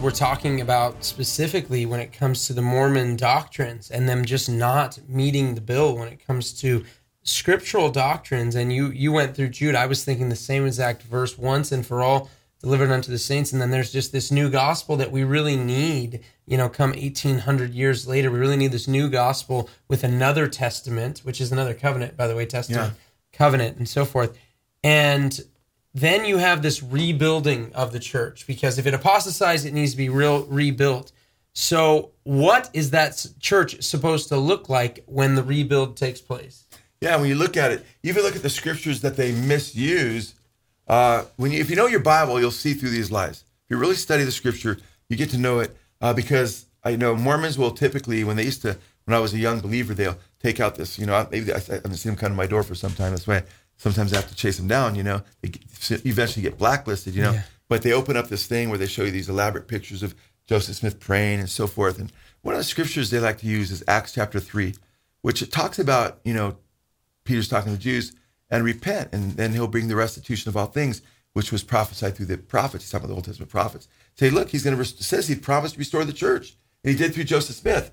We're talking about specifically when it comes to the Mormon doctrines and them just not meeting the bill when it comes to scriptural doctrines. And you you went through Jude. I was thinking the same exact verse once and for all delivered unto the saints. And then there's just this new gospel that we really need. You know, come 1800 years later, we really need this new gospel with another testament, which is another covenant, by the way, testament, yeah. covenant, and so forth. And then you have this rebuilding of the church because if it apostatized, it needs to be real rebuilt. So, what is that church supposed to look like when the rebuild takes place? Yeah, when you look at it, even look at the scriptures that they misuse. Uh, when you, if you know your Bible, you'll see through these lies. If you really study the scripture, you get to know it uh, because I know Mormons will typically, when they used to, when I was a young believer, they'll take out this. You know, maybe I, I haven't seen them come to my door for some time this way sometimes I have to chase them down, you know. They eventually get blacklisted, you know. Yeah. But they open up this thing where they show you these elaborate pictures of Joseph Smith praying and so forth. And one of the scriptures they like to use is Acts chapter 3, which it talks about, you know, Peter's talking to the Jews and repent, and then he'll bring the restitution of all things, which was prophesied through the prophets. He's talking about the Old Testament prophets. Say, look, he's going to, rest- says he promised to restore the church. And he did through Joseph Smith.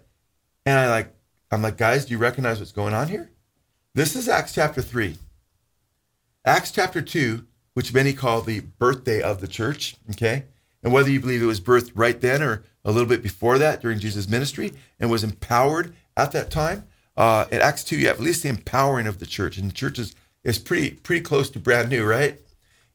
And I like, I'm like, guys, do you recognize what's going on here? This is Acts chapter 3. Acts chapter 2, which many call the birthday of the church, okay? And whether you believe it was birthed right then or a little bit before that during Jesus' ministry and was empowered at that time, uh, in Acts 2, you have at least the empowering of the church. And the church is, is pretty, pretty close to brand new, right?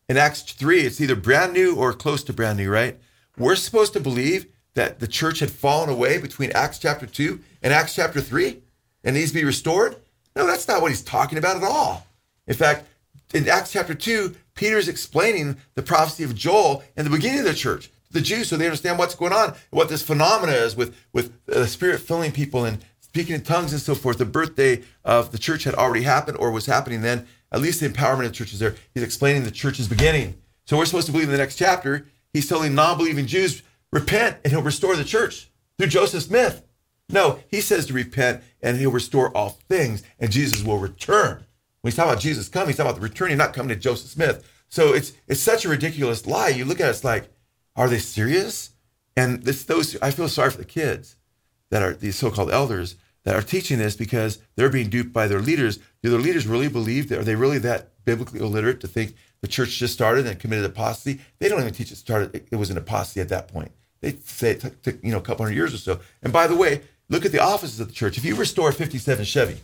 In Acts 3, it's either brand new or close to brand new, right? We're supposed to believe that the church had fallen away between Acts chapter 2 and Acts chapter 3 and needs to be restored? No, that's not what he's talking about at all. In fact, in Acts chapter 2, Peter's explaining the prophecy of Joel in the beginning of the church the Jews so they understand what's going on, what this phenomena is with, with the Spirit filling people and speaking in tongues and so forth. The birthday of the church had already happened or was happening then. At least the empowerment of the church is there. He's explaining the church's beginning. So we're supposed to believe in the next chapter. He's telling non believing Jews, repent and he'll restore the church through Joseph Smith. No, he says to repent and he'll restore all things and Jesus will return. When he's talking about Jesus coming, he's talking about the returning, not coming to Joseph Smith. So it's it's such a ridiculous lie. You look at it, it's like, are they serious? And this those I feel sorry for the kids that are these so-called elders that are teaching this because they're being duped by their leaders. Do their leaders really believe that? Are they really that biblically illiterate to think the church just started and committed apostasy? They don't even teach it started. It was an apostasy at that point. They say it took you know a couple hundred years or so. And by the way, look at the offices of the church. If you restore 57 Chevy,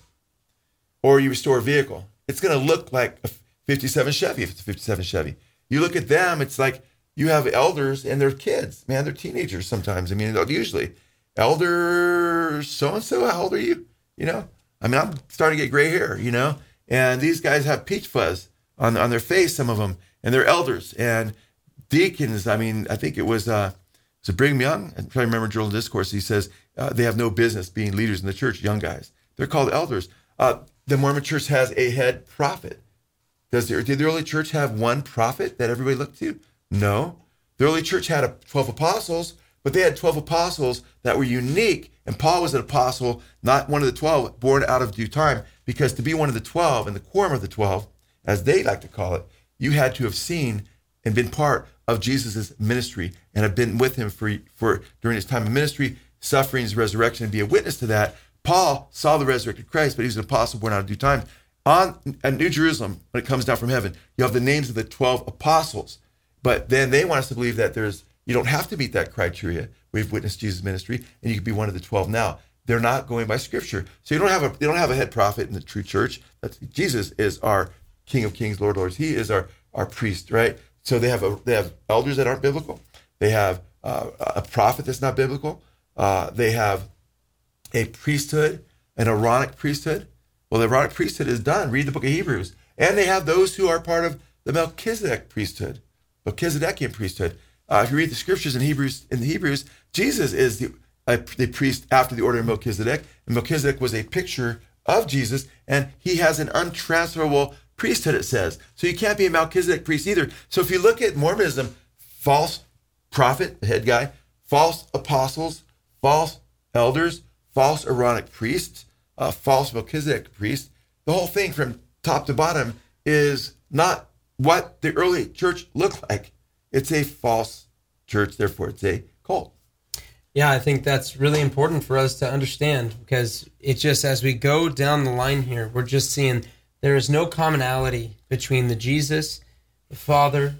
or you restore a vehicle, it's going to look like a 57 Chevy if it's a 57 Chevy. You look at them, it's like you have elders and their kids. Man, they're teenagers sometimes. I mean, usually elder so and so. How old are you? You know, I mean, I'm starting to get gray hair. You know, and these guys have peach fuzz on on their face. Some of them, and they're elders and deacons. I mean, I think it was uh, it Brigham Young? I try to remember Joel Discourse. He says uh, they have no business being leaders in the church. Young guys, they're called elders. Uh, the Mormon church has a head prophet. Does the, did the early church have one prophet that everybody looked to? No. The early church had a, 12 apostles, but they had 12 apostles that were unique. And Paul was an apostle, not one of the 12, born out of due time, because to be one of the 12 and the quorum of the 12, as they like to call it, you had to have seen and been part of Jesus' ministry and have been with him for, for during his time of ministry, sufferings, resurrection, and be a witness to that. Paul saw the resurrected Christ, but he was an apostle born out of due time. On at New Jerusalem, when it comes down from heaven, you have the names of the 12 apostles. But then they want us to believe that there's you don't have to meet that criteria. We've witnessed Jesus' ministry, and you can be one of the 12 now. They're not going by scripture. So you don't have a they don't have a head prophet in the true church. That's Jesus is our King of Kings, Lord of Lords. He is our our priest, right? So they have a they have elders that aren't biblical. They have uh, a prophet that's not biblical. Uh, they have a priesthood, an Aaronic priesthood. Well, the Aaronic priesthood is done. Read the book of Hebrews. And they have those who are part of the Melchizedek priesthood. Melchizedekian priesthood. Uh, if you read the scriptures in Hebrews, in the Hebrews, Jesus is the, the priest after the order of Melchizedek, and Melchizedek was a picture of Jesus, and he has an untransferable priesthood. It says so. You can't be a Melchizedek priest either. So if you look at Mormonism, false prophet, the head guy, false apostles, false elders, false Aaronic priests, uh, false Melchizedek priests. The whole thing from top to bottom is not what the early church looked like. It's a false church, therefore it's a cult. Yeah, I think that's really important for us to understand because it just as we go down the line here, we're just seeing there is no commonality between the Jesus, the Father,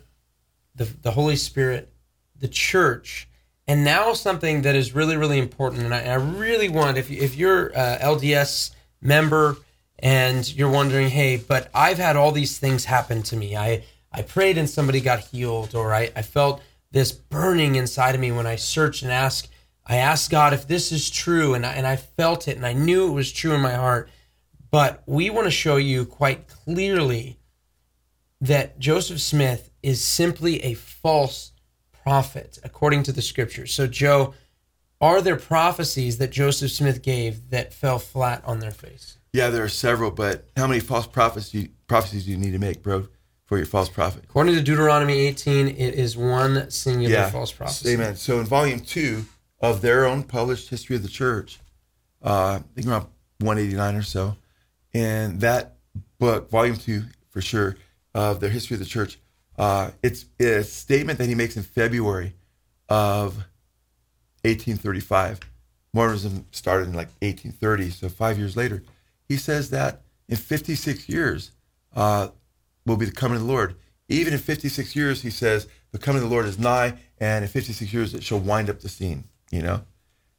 the, the Holy Spirit, the church, and now something that is really, really important. And I, I really want, if, if you're uh, a LDS member and you're wondering, hey, but I've had all these things happen to me. I, I prayed and somebody got healed, or I, I felt this burning inside of me when I searched and asked, I asked God if this is true, and I, and I felt it, and I knew it was true in my heart. But we want to show you quite clearly that Joseph Smith is simply a false prophet, according to the scriptures. So, Joe, are there prophecies that Joseph Smith gave that fell flat on their face? Yeah, there are several, but how many false prophecies prophecies do you need to make, bro, for your false prophet? According to Deuteronomy 18, it is one singular false prophecy. Amen. So in volume two of their own published history of the church, uh, I think around 189 or so, and that book, volume two for sure, of their history of the church, uh, it's, a statement that he makes in February of 1835. Mormonism started in like 1830, so five years later he says that in 56 years uh, will be the coming of the Lord. Even in 56 years, he says the coming of the Lord is nigh, and in 56 years it shall wind up the scene. You know,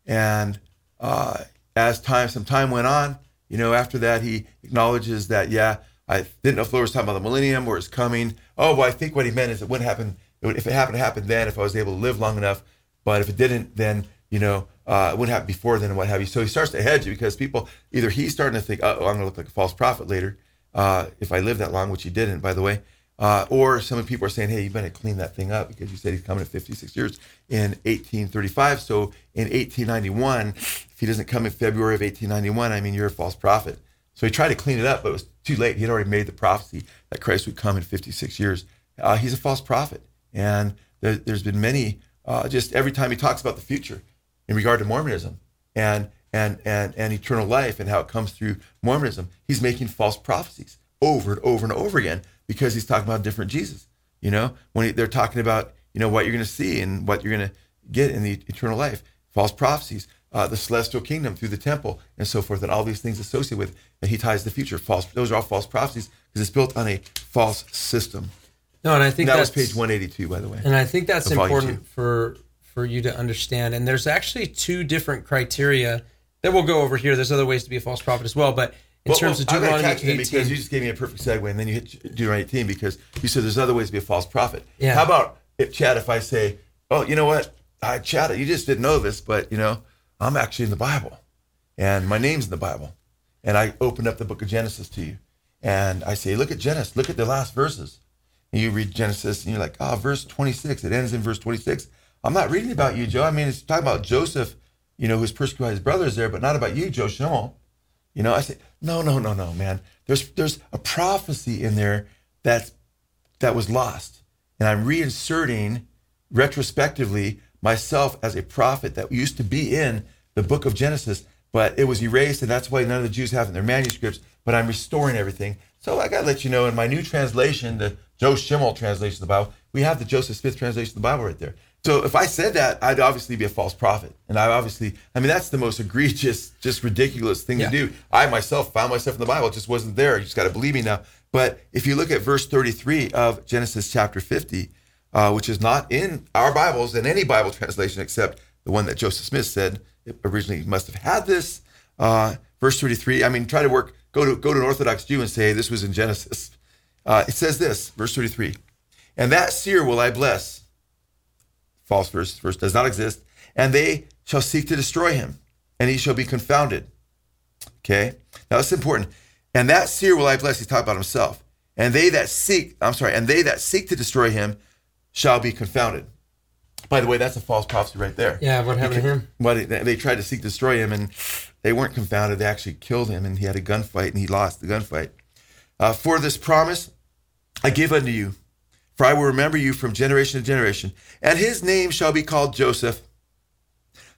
and uh, as time some time went on, you know, after that he acknowledges that yeah, I didn't know if was talking about the millennium or it's coming. Oh, well, I think what he meant is it wouldn't happen if it happened to happen then if I was able to live long enough, but if it didn't, then you know uh, it wouldn't happen before then and what have you. So he starts to hedge it because people either he's starting to think, oh, I'm going to look like a false prophet later uh, if I live that long, which he didn't, by the way. Uh, or some people are saying, hey, you better clean that thing up because you said he's coming in 56 years in 1835. So in 1891, if he doesn't come in February of 1891, I mean, you're a false prophet. So he tried to clean it up, but it was too late. He had already made the prophecy that Christ would come in 56 years. Uh, he's a false prophet. And there, has been many, uh, just every time he talks about the future, in regard to Mormonism and and and and eternal life and how it comes through Mormonism. He's making false prophecies over and over and over again because he's talking about different Jesus. You know, when he, they're talking about you know what you're going to see and what you're going to get in the eternal life, false prophecies, uh, the celestial kingdom through the temple and so forth, and all these things associated with. And he ties the future. False. Those are all false prophecies because it's built on a false system. No, and I think and that was page 182, by the way. And I think that's important for for you to understand. And there's actually two different criteria that we'll go over here. There's other ways to be a false prophet as well, but in well, terms well, of Deuteronomy 18, because you just gave me a perfect segue, and then you hit Deuteronomy 18 because you said there's other ways to be a false prophet. Yeah. How about if Chad, if I say, oh, you know what, I Chad, you just didn't know this, but you know, I'm actually in the Bible, and my name's in the Bible, and I open up the book of Genesis to you, and I say, look at Genesis, look at the last verses. And you read Genesis, and you're like, oh, verse 26. It ends in verse 26. I'm not reading about you, Joe. I mean, it's talking about Joseph, you know, who's persecuted his brothers there, but not about you, Joe Schimmel. You know, I say, no, no, no, no, man. There's there's a prophecy in there that's that was lost, and I'm reinserting retrospectively myself as a prophet that used to be in the book of Genesis, but it was erased, and that's why none of the Jews have it in their manuscripts. But I'm restoring everything. So I got to let you know in my new translation, the Joe Schimmel translation of the Bible, we have the Joseph Smith translation of the Bible right there. So if I said that, I'd obviously be a false prophet. And I obviously, I mean, that's the most egregious, just ridiculous thing yeah. to do. I myself found myself in the Bible. It just wasn't there. You just got to believe me now. But if you look at verse 33 of Genesis chapter 50, uh, which is not in our Bibles in any Bible translation except the one that Joseph Smith said originally must have had this. Uh, verse 33, I mean, try to work, go to, go to an Orthodox Jew and say this was in Genesis. Uh, it says this, verse 33, and that seer will I bless false verse, verse does not exist, and they shall seek to destroy him, and he shall be confounded. Okay, now that's important. And that seer will I bless. He's talking about himself. And they that seek, I'm sorry, and they that seek to destroy him shall be confounded. By the way, that's a false prophecy right there. Yeah, what happened to him? Well, they, they tried to seek destroy him, and they weren't confounded. They actually killed him, and he had a gunfight, and he lost the gunfight. Uh, for this promise I give unto you, for I will remember you from generation to generation, and his name shall be called Joseph.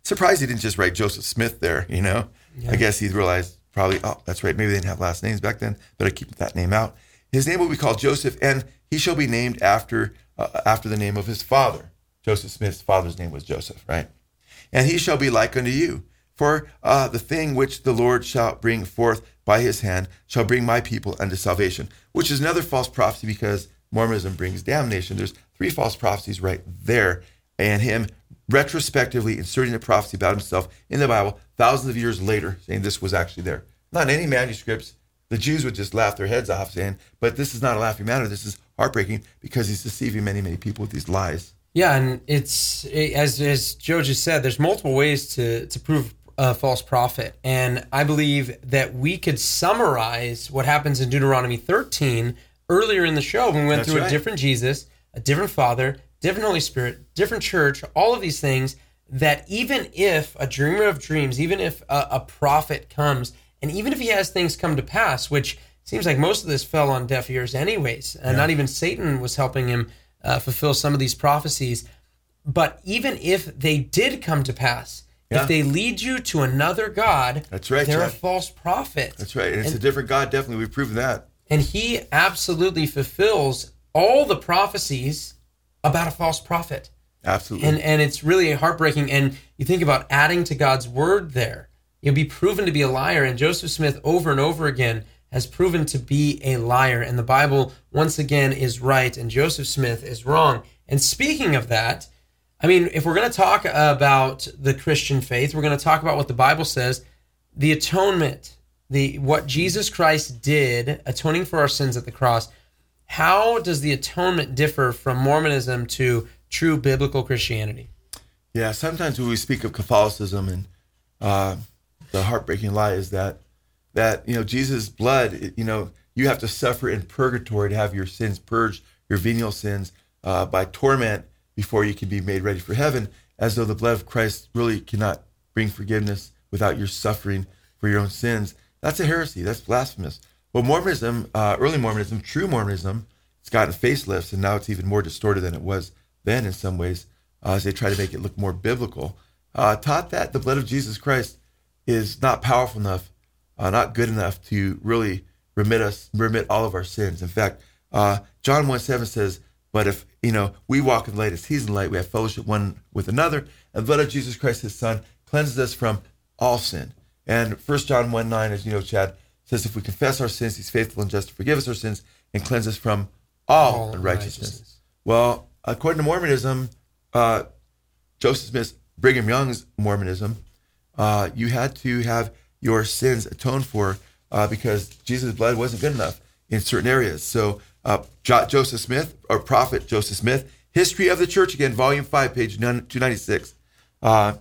Surprised he didn't just write Joseph Smith there, you know? I guess he realized probably, oh, that's right, maybe they didn't have last names back then, better keep that name out. His name will be called Joseph, and he shall be named after uh, after the name of his father. Joseph Smith's father's name was Joseph, right? And he shall be like unto you. For uh, the thing which the Lord shall bring forth by his hand shall bring my people unto salvation, which is another false prophecy because Mormonism brings damnation. There's three false prophecies right there, and him retrospectively inserting a prophecy about himself in the Bible thousands of years later, saying this was actually there. Not in any manuscripts. The Jews would just laugh their heads off, saying, but this is not a laughing matter. This is heartbreaking because he's deceiving many, many people with these lies. Yeah, and it's it, as as Joe just said. There's multiple ways to to prove a false prophet, and I believe that we could summarize what happens in Deuteronomy 13 earlier in the show when we went That's through right. a different Jesus, a different Father, different Holy Spirit, different church, all of these things. That even if a dreamer of dreams, even if a, a prophet comes, and even if he has things come to pass, which seems like most of this fell on deaf ears, anyways, and not even Satan was helping him uh, fulfill some of these prophecies. But even if they did come to pass, Yeah. if they lead you to another God, That's right, they're a false prophet. That's right. And it's a different God, definitely. We've proven that. And he absolutely fulfills all the prophecies about a false prophet. Absolutely. And and it's really heartbreaking. And you think about adding to God's word there, you'll be proven to be a liar. And Joseph Smith over and over again has proven to be a liar. And the Bible once again is right, and Joseph Smith is wrong. And speaking of that, I mean, if we're going to talk about the Christian faith, we're going to talk about what the Bible says, the atonement, the what Jesus Christ did, atoning for our sins at the cross. How does the atonement differ from Mormonism to true biblical Christianity? Yeah, sometimes when we speak of Catholicism and uh, the heartbreaking lie is that that you know Jesus' blood, you know, you have to suffer in purgatory to have your sins purged, your venial sins uh, by torment before you can be made ready for heaven. As though the blood of Christ really cannot bring forgiveness without your suffering for your own sins. That's a heresy. That's blasphemous. Well, Mormonism, uh, early Mormonism, true Mormonism, it's gotten facelifts, and now it's even more distorted than it was then in some ways, uh, as they try to make it look more biblical. Uh, taught that the blood of Jesus Christ is not powerful enough, uh, not good enough to really remit us, remit all of our sins. In fact, uh, John 1 7 says, But if, you know, we walk in the light as he's in the light, we have fellowship one with another, and the blood of Jesus Christ, his son, cleanses us from all sin. And 1 John 1 9, as you know, Chad, says, If we confess our sins, he's faithful and just to forgive us our sins and cleanse us from all, All unrighteousness. unrighteousness. Well, according to Mormonism, uh, Joseph Smith, Brigham Young's Mormonism, uh, you had to have your sins atoned for uh, because Jesus' blood wasn't good enough in certain areas. So, uh, jo- Joseph Smith, or Prophet Joseph Smith, History of the Church, again, Volume 5, page 296. Uh,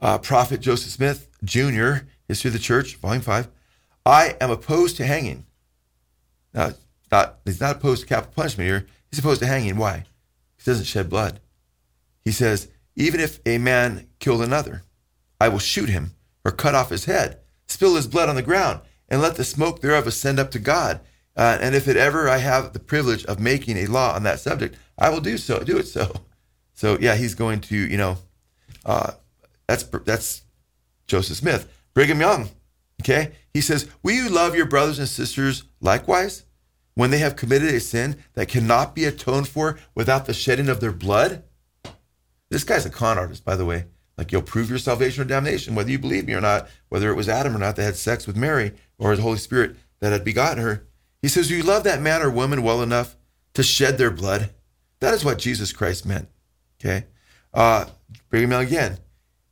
uh, Prophet Joseph Smith Jr., History of the Church, Volume 5. I am opposed to hanging. Now, not, he's not opposed to capital punishment here. He's opposed to hanging. Why? He doesn't shed blood. He says, even if a man killed another, I will shoot him or cut off his head, spill his blood on the ground, and let the smoke thereof ascend up to God. Uh, and if it ever I have the privilege of making a law on that subject, I will do so. Do it so. So yeah, he's going to, you know, uh, that's that's Joseph Smith, Brigham Young. Okay, he says, "Will you love your brothers and sisters likewise when they have committed a sin that cannot be atoned for without the shedding of their blood?" This guy's a con artist, by the way. Like you'll prove your salvation or damnation, whether you believe me or not, whether it was Adam or not that had sex with Mary or the Holy Spirit that had begotten her. He says, you love that man or woman well enough to shed their blood? That is what Jesus Christ meant. Okay. Uh, Brigham Young again.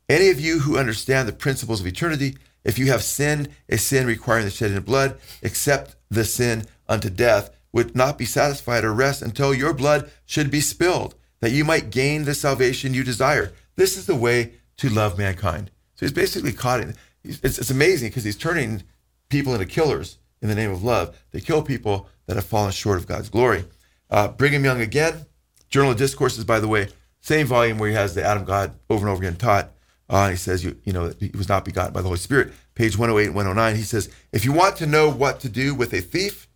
Any of you who understand the principles of eternity, if you have sinned a sin requiring the shedding of blood, accept the sin unto death, would not be satisfied or rest until your blood should be spilled, that you might gain the salvation you desire. This is the way to love mankind. So he's basically caught in. It's, it's amazing because he's turning people into killers in the name of love. They kill people that have fallen short of God's glory. Uh, Brigham Young again, Journal of Discourses, by the way, same volume where he has the Adam God over and over again taught. Uh, he says, you, you know, he was not begotten by the Holy Spirit. Page 108 and 109, he says, if you want to know what to do with a thief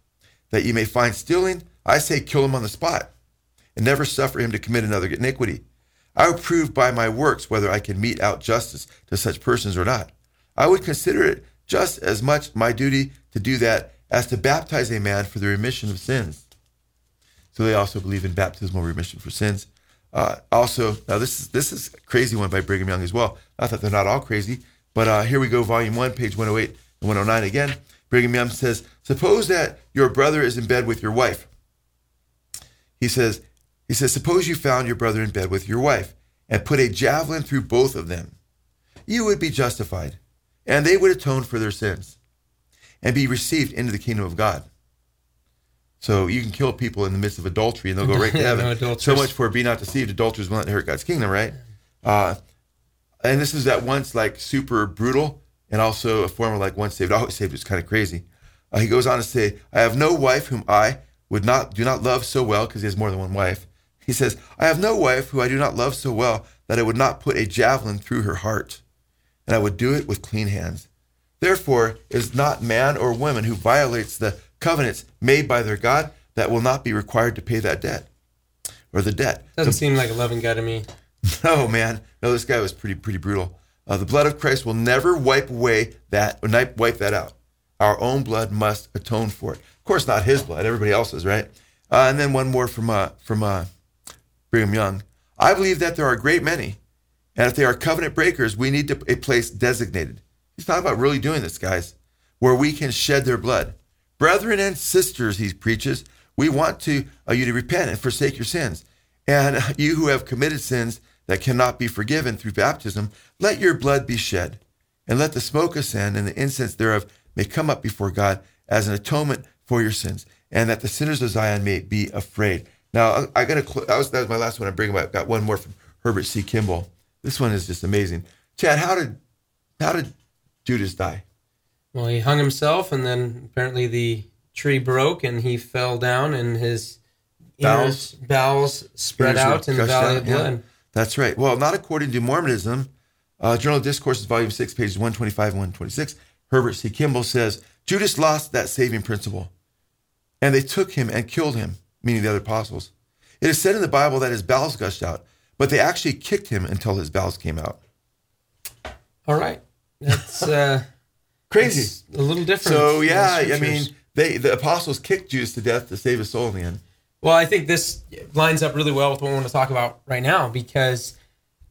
that you may find stealing, I say kill him on the spot and never suffer him to commit another iniquity. I will prove by my works whether I can mete out justice to such persons or not. I would consider it just as much my duty to do that as to baptize a man for the remission of sins. So they also believe in baptismal remission for sins. Uh, also, now this is this is crazy one by Brigham Young as well. Not that they're not all crazy, but uh, here we go, volume one, page 108 and 109 again. Brigham Young says, suppose that your brother is in bed with your wife. He says, he says, suppose you found your brother in bed with your wife and put a javelin through both of them. You would be justified, and they would atone for their sins and be received into the kingdom of God. So you can kill people in the midst of adultery and they'll go right to heaven. No so much for be not deceived. Adulterers will not hurt God's kingdom, right? Uh, and this is at once like super brutal and also a form of like once saved, always saved. It's kind of crazy. Uh, he goes on to say, I have no wife whom I would not do not love so well because he has more than one wife. He says, I have no wife who I do not love so well that I would not put a javelin through her heart, and I would do it with clean hands. Therefore, it is not man or woman who violates the covenants made by their God that will not be required to pay that debt or the debt. Doesn't The- seem like a loving guy to me. no, man. No, this guy was pretty pretty brutal. Uh, the blood of Christ will never wipe away that or wipe that out. Our own blood must atone for it. Of course, not his blood. Everybody else's, right? Uh, and then one more from uh, from uh, Brigham Young. I believe that there are a great many, and if they are covenant breakers, we need a place designated. He's talking about really doing this, guys, where we can shed their blood. Brethren and sisters, he preaches, we want to uh, you to repent and forsake your sins. And you who have committed sins that cannot be forgiven through baptism, let your blood be shed, and let the smoke ascend and the incense thereof may come up before God as an atonement for your sins, and that the sinners of Zion may be afraid. Now, I, I got to. That was that was my last one. I'm bringing. I've got one more from Heber C. Kimball. This one is just amazing. Chad, how did how did Judas die? Well, he hung himself, and then apparently the tree broke, and he fell down, and his Bowels? bowels spread out in the valley of yeah. blood. That's right. Well, not according to Mormonism. Uh, Journal of Discourses, Volume 6, pages 125 and 126. Heber C. Kimball says Judas lost that saving principle, and they took him and killed him, meaning the other apostles. It is said in the Bible that his bowels gushed out, but they actually kicked him until his bowels came out. All right, that's uh, Crazy. that's a little different. So, yeah, I mean, they the apostles kicked Judas to death to save his soul in the end. Well, I think this lines up really well with what we want to talk about right now because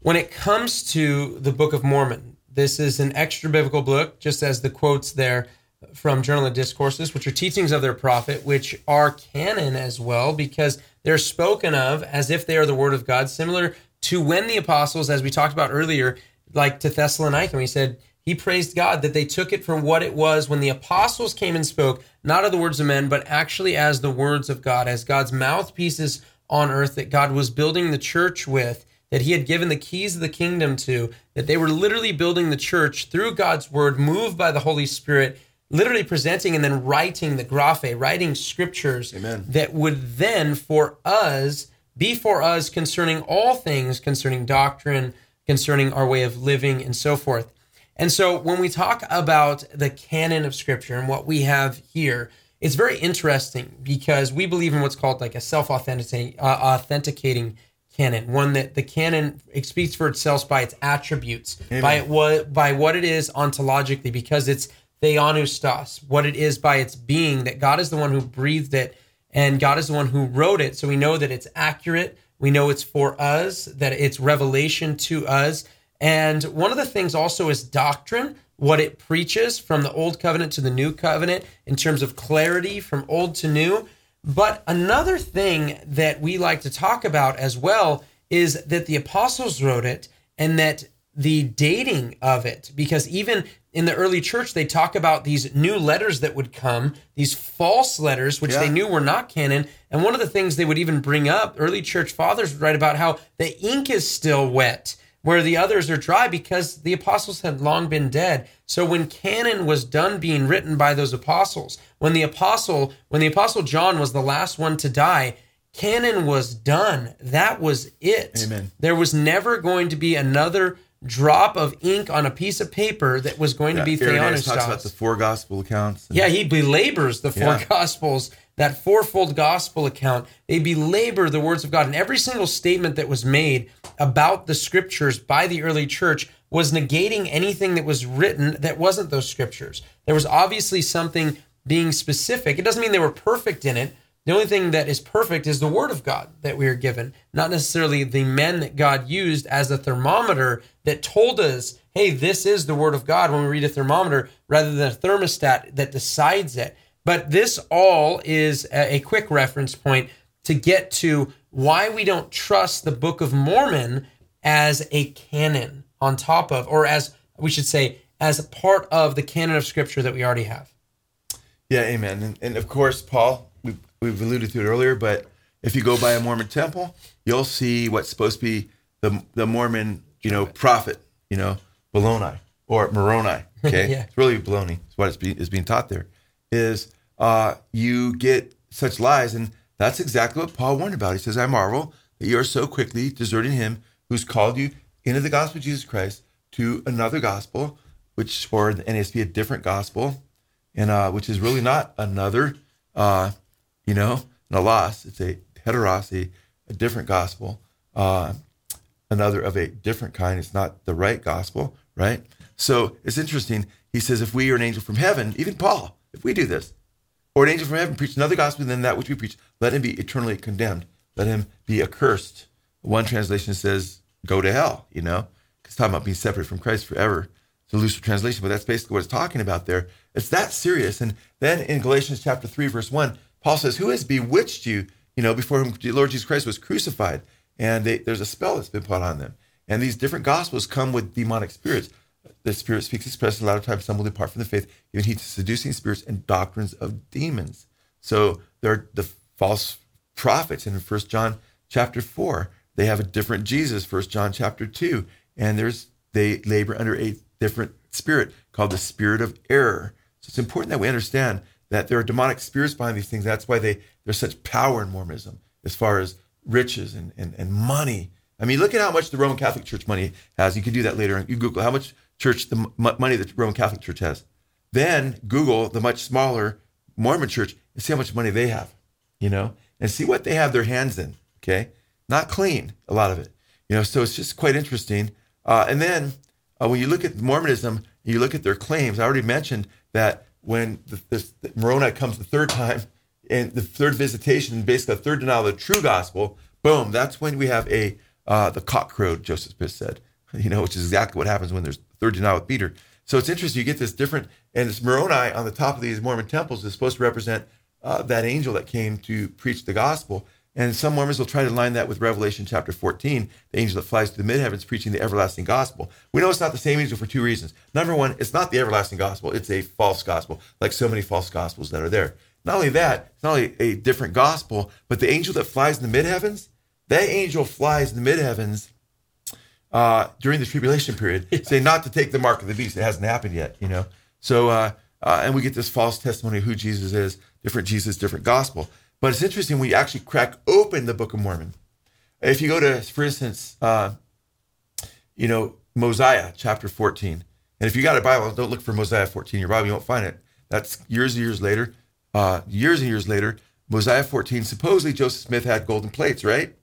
when it comes to the Book of Mormon, this is an extra biblical book, just as the quotes there from Journal of Discourses, which are teachings of their prophet, which are canon as well because they're spoken of as if they are the word of God, similar to when the apostles, as we talked about earlier, like to Thessalonica, we said, he praised God that they took it for what it was when the apostles came and spoke, not of the words of men, but actually as the words of God, as God's mouthpieces on earth that God was building the church with, that he had given the keys of the kingdom to, that they were literally building the church through God's word, moved by the Holy Spirit, literally presenting and then writing the graphe, writing scriptures Amen. that would then for us be for us concerning all things concerning doctrine, concerning our way of living, and so forth. And so when we talk about the canon of scripture and what we have here, it's very interesting because we believe in what's called like a self-authenticating uh, authenticating canon, one that the canon speaks for itself by its attributes, by what by what it is ontologically, because it's theopneustos, what it is by its being, that God is the one who breathed it and God is the one who wrote it. So we know that it's accurate. We know it's for us, that it's revelation to us. And one of the things also is doctrine, what it preaches from the old covenant to the new covenant in terms of clarity from old to new. But another thing that we like to talk about as well is that the apostles wrote it and that the dating of it, because even in the early church, they talk about these new letters that would come, these false letters, which Yeah. they knew were not canon. And one of the things they would even bring up, early church fathers would write about how the ink is still wet, where the others are dry because the apostles had long been dead. So when canon was done being written by those apostles, when the apostle, when the apostle John was the last one to die, canon was done. That was it. Amen. There was never going to be another drop of ink on a piece of paper that was going to be Irenaeus talks about the four gospel accounts. and- Yeah, he belabors the four Yeah. gospels, that fourfold gospel account. They belabor the words of God. And every single statement that was made about the scriptures by the early church was negating anything that was written that wasn't those scriptures. There was obviously something being specific. It doesn't mean they were perfect in it. The only thing that is perfect is the word of God that we are given, not necessarily the men that God used as a thermometer that told us, hey, this is the word of God when we read a thermometer rather than a thermostat that decides it. But this all is a, quick reference point to get to why we don't trust the Book of Mormon as a canon on top of, or as we should say, as a part of the canon of scripture that we already have. Yeah, amen. And, and of course, Paul, we've, alluded to it earlier, but if you go by a Mormon temple, you'll see what's supposed to be the the Mormon, you know, prophet, you know, Bologna or Moroni. Okay, Yeah. it's really baloney. It's what it's being, is being taught there. Is uh, you get such lies, and that's exactly what Paul warned about. He says, "I marvel that you are so quickly deserting him who's called you into the gospel of Jesus Christ to another gospel, which for the NASB a different gospel, and uh, which is really not another, uh, you know, allos. It's a heteros, a, a different gospel, uh, another of a different kind. It's not the right gospel, right? So it's interesting. He says, if we are an angel from heaven, even Paul, if we do this, or an angel from heaven preach another gospel than that which we preach, let him be eternally condemned. Let him be accursed. One translation says, go to hell, you know, because talking about being separate from Christ forever. It's a looser translation, but that's basically what it's talking about there. It's that serious. And then in Galatians chapter 3, verse 1, Paul says, Who has bewitched you, you know, before whom the Lord Jesus Christ was crucified? And they, there's a spell that's been put on them. And these different gospels come with demonic spirits. The spirit speaks expressly, a lot of times some will depart from the faith, giving heed to seducing spirits and doctrines of demons. So they're the false prophets in First John chapter 4. They have a different Jesus, First John chapter 2. And there's they labor under a different spirit called the spirit of error. So it's important that we understand that there are demonic spirits behind these things. That's why they there's such power in Mormonism as far as riches and, and, and money. I mean, look at how much the Roman Catholic Church money has. You can do that later. You Google how much church the m- money the Roman Catholic Church has. Then Google the much smaller Mormon Church and see how much money they have. You know, and see what they have their hands in. Okay, not clean a lot of it. You know, so it's just quite interesting. Uh, and then uh, when you look at Mormonism, you look at their claims. I already mentioned that when the, this, the Moroni comes the third time, and the third visitation, basically a third denial of the true gospel, boom, that's when we have a uh, the cock crowed. Joseph Smith said, you know, which is exactly what happens when there's third denial with Peter. So it's interesting. You get this different, and this Moroni on the top of these Mormon temples is supposed to represent uh, that angel that came to preach the gospel. And some Mormons will try to line that with Revelation chapter 14, the angel that flies to the midheavens preaching the everlasting gospel. We know it's not the same angel for two reasons. Number one, it's not the everlasting gospel, it's a false gospel, like so many false gospels that are there. Not only that, it's not only a different gospel, but the angel that flies in the midheavens, that angel flies in the midheavens uh, during the tribulation period, saying not to take the mark of the beast. It hasn't happened yet, you know. So, uh, uh, and we get this false testimony of who Jesus is, different Jesus, different gospel. But it's interesting when you actually crack open the Book of Mormon. If you go to, for instance, uh, you know, Mosiah chapter 14. And if you got a Bible, don't look for Mosiah 14 in your Bible, you won't find it. That's years and years later. Uh, years and years later, Mosiah 14, supposedly Joseph Smith had golden plates, right?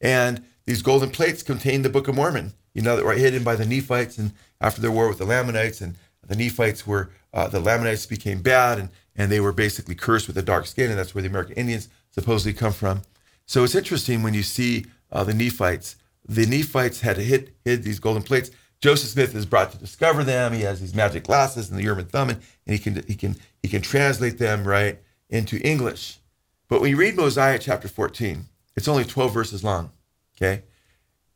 And these golden plates contained the Book of Mormon, you know, that were hidden by the Nephites and after their war with the Lamanites. And the Nephites were, uh, the Lamanites became bad and, and they were basically cursed with a dark skin. And that's where the American Indians supposedly come from. So it's interesting when you see uh, the Nephites. The Nephites had hid, hid these golden plates. Joseph Smith is brought to discover them. He has these magic glasses and the Urim and Thummim, and he can he can he can translate them right into English. But when you read Mosiah chapter 14, it's only 12 verses long. Okay,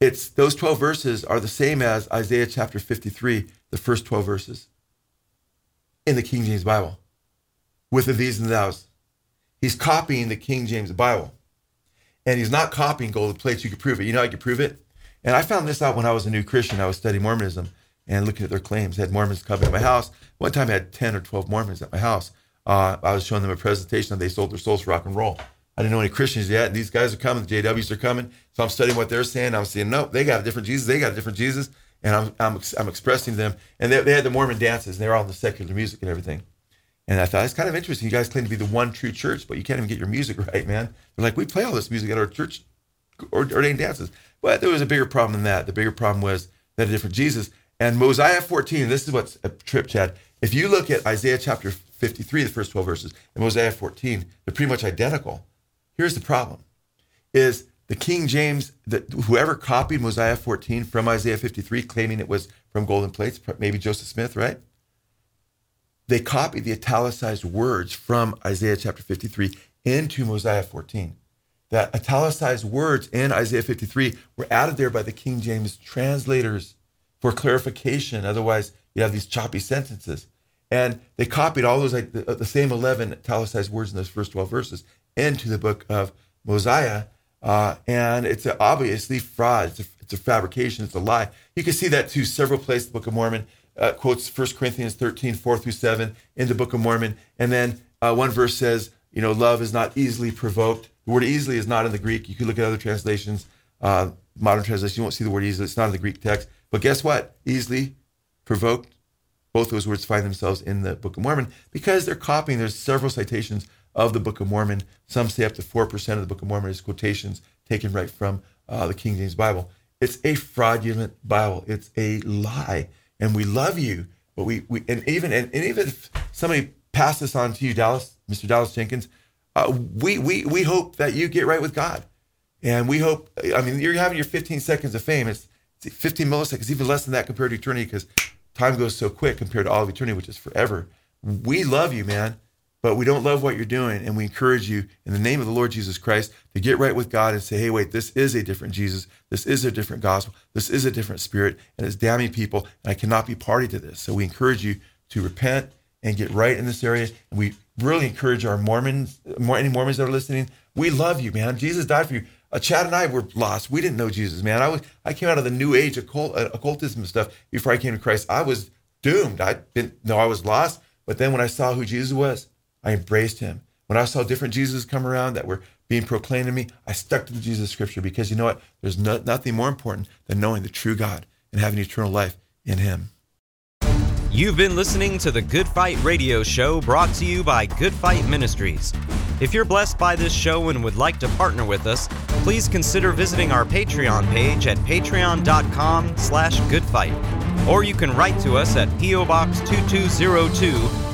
it's those 12 verses are the same as Isaiah chapter 53, the first 12 verses in the King James Bible, with the these and thous. He's copying the King James Bible and he's not copying gold plates. You can prove it. You know, I can prove it. And I found this out when I was a new Christian. I was studying Mormonism and looking at their claims. I had Mormons coming to my house. One time I had 10 or 12 Mormons at my house. Uh, I was showing them a presentation they sold their souls for rock and roll. I didn't know any Christians yet. And these guys are coming, the JWs are coming. So I'm studying what they're saying. I'm saying, no, they got a different Jesus. They got a different Jesus. And I'm, I'm, I'm expressing them. And they, they had the Mormon dances, and they're all in the secular music and everything. And I thought, it's kind of interesting. You guys claim to be the one true church, but you can't even get your music right, man. They're like, we play all this music at our church ordained dances. But there was a bigger problem than that. The bigger problem was that a different Jesus. And Mosiah 14, this is what's a trip, Chad. If you look at Isaiah chapter 53, the first 12 verses, and Mosiah 14, they're pretty much identical. Here's the problem is the King James, that whoever copied Mosiah 14 from Isaiah 53, claiming it was from golden plates, maybe Joseph Smith, right? They copied the italicized words from Isaiah chapter 53 into Mosiah 14. That italicized words in Isaiah 53 were added there by the King James translators for clarification. Otherwise, you have these choppy sentences. And they copied all those, like the, the same 11 italicized words in those first 12 verses into the book of Mosiah. Uh, and it's obviously fraud. It's a, it's a, fabrication. It's a lie. You can see that too several places. The Book of Mormon uh, quotes 1 Corinthians 13, 4 through 7 in the Book of Mormon. And then uh, one verse says, you know, love is not easily provoked. The word easily is not in the Greek. You can look at other translations, uh, modern translation, you won't see the word easily. It's not in the Greek text. But guess what? Easily provoked. Both those words find themselves in the Book of Mormon because they're copying. There's several citations of the Book of Mormon. Some say up to 4% of the Book of Mormon is quotations taken right from uh, the King James Bible. It's a fraudulent Bible. It's a lie. And we love you, but we, we and even and, and even if somebody passes this on to you, Dallas, Mr. Dallas Jenkins, uh, we, we, we hope that you get right with God. And we hope, I mean, you're having your 15 seconds of fame. It's, it's 15 milliseconds, even less than that compared to eternity because time goes so quick compared to all of eternity, which is forever. We love you, man but we don't love what you're doing. And we encourage you in the name of the Lord Jesus Christ to get right with God and say, hey, wait, this is a different Jesus. This is a different gospel. This is a different spirit, and it's damning people, and I cannot be party to this. So we encourage you to repent and get right in this area. And we really encourage our Mormons, any Mormons that are listening, we love you, man. Jesus died for you. Uh, Chad and I were lost. We didn't know Jesus, man. I was I came out of the New Age occult, uh, occultism stuff before I came to Christ. I was doomed. I didn't know I was lost. But then when I saw who Jesus was, I embraced him. When I saw different Jesus come around that were being proclaimed to me, I stuck to the Jesus scripture because you know what? There's no, nothing more important than knowing the true God and having eternal life in him. You've been listening to the Good Fight Radio Show brought to you by Good Fight Ministries. If you're blessed by this show and would like to partner with us, please consider visiting our Patreon page at patreon.com slash goodfight. Or you can write to us at P.O. Box 2202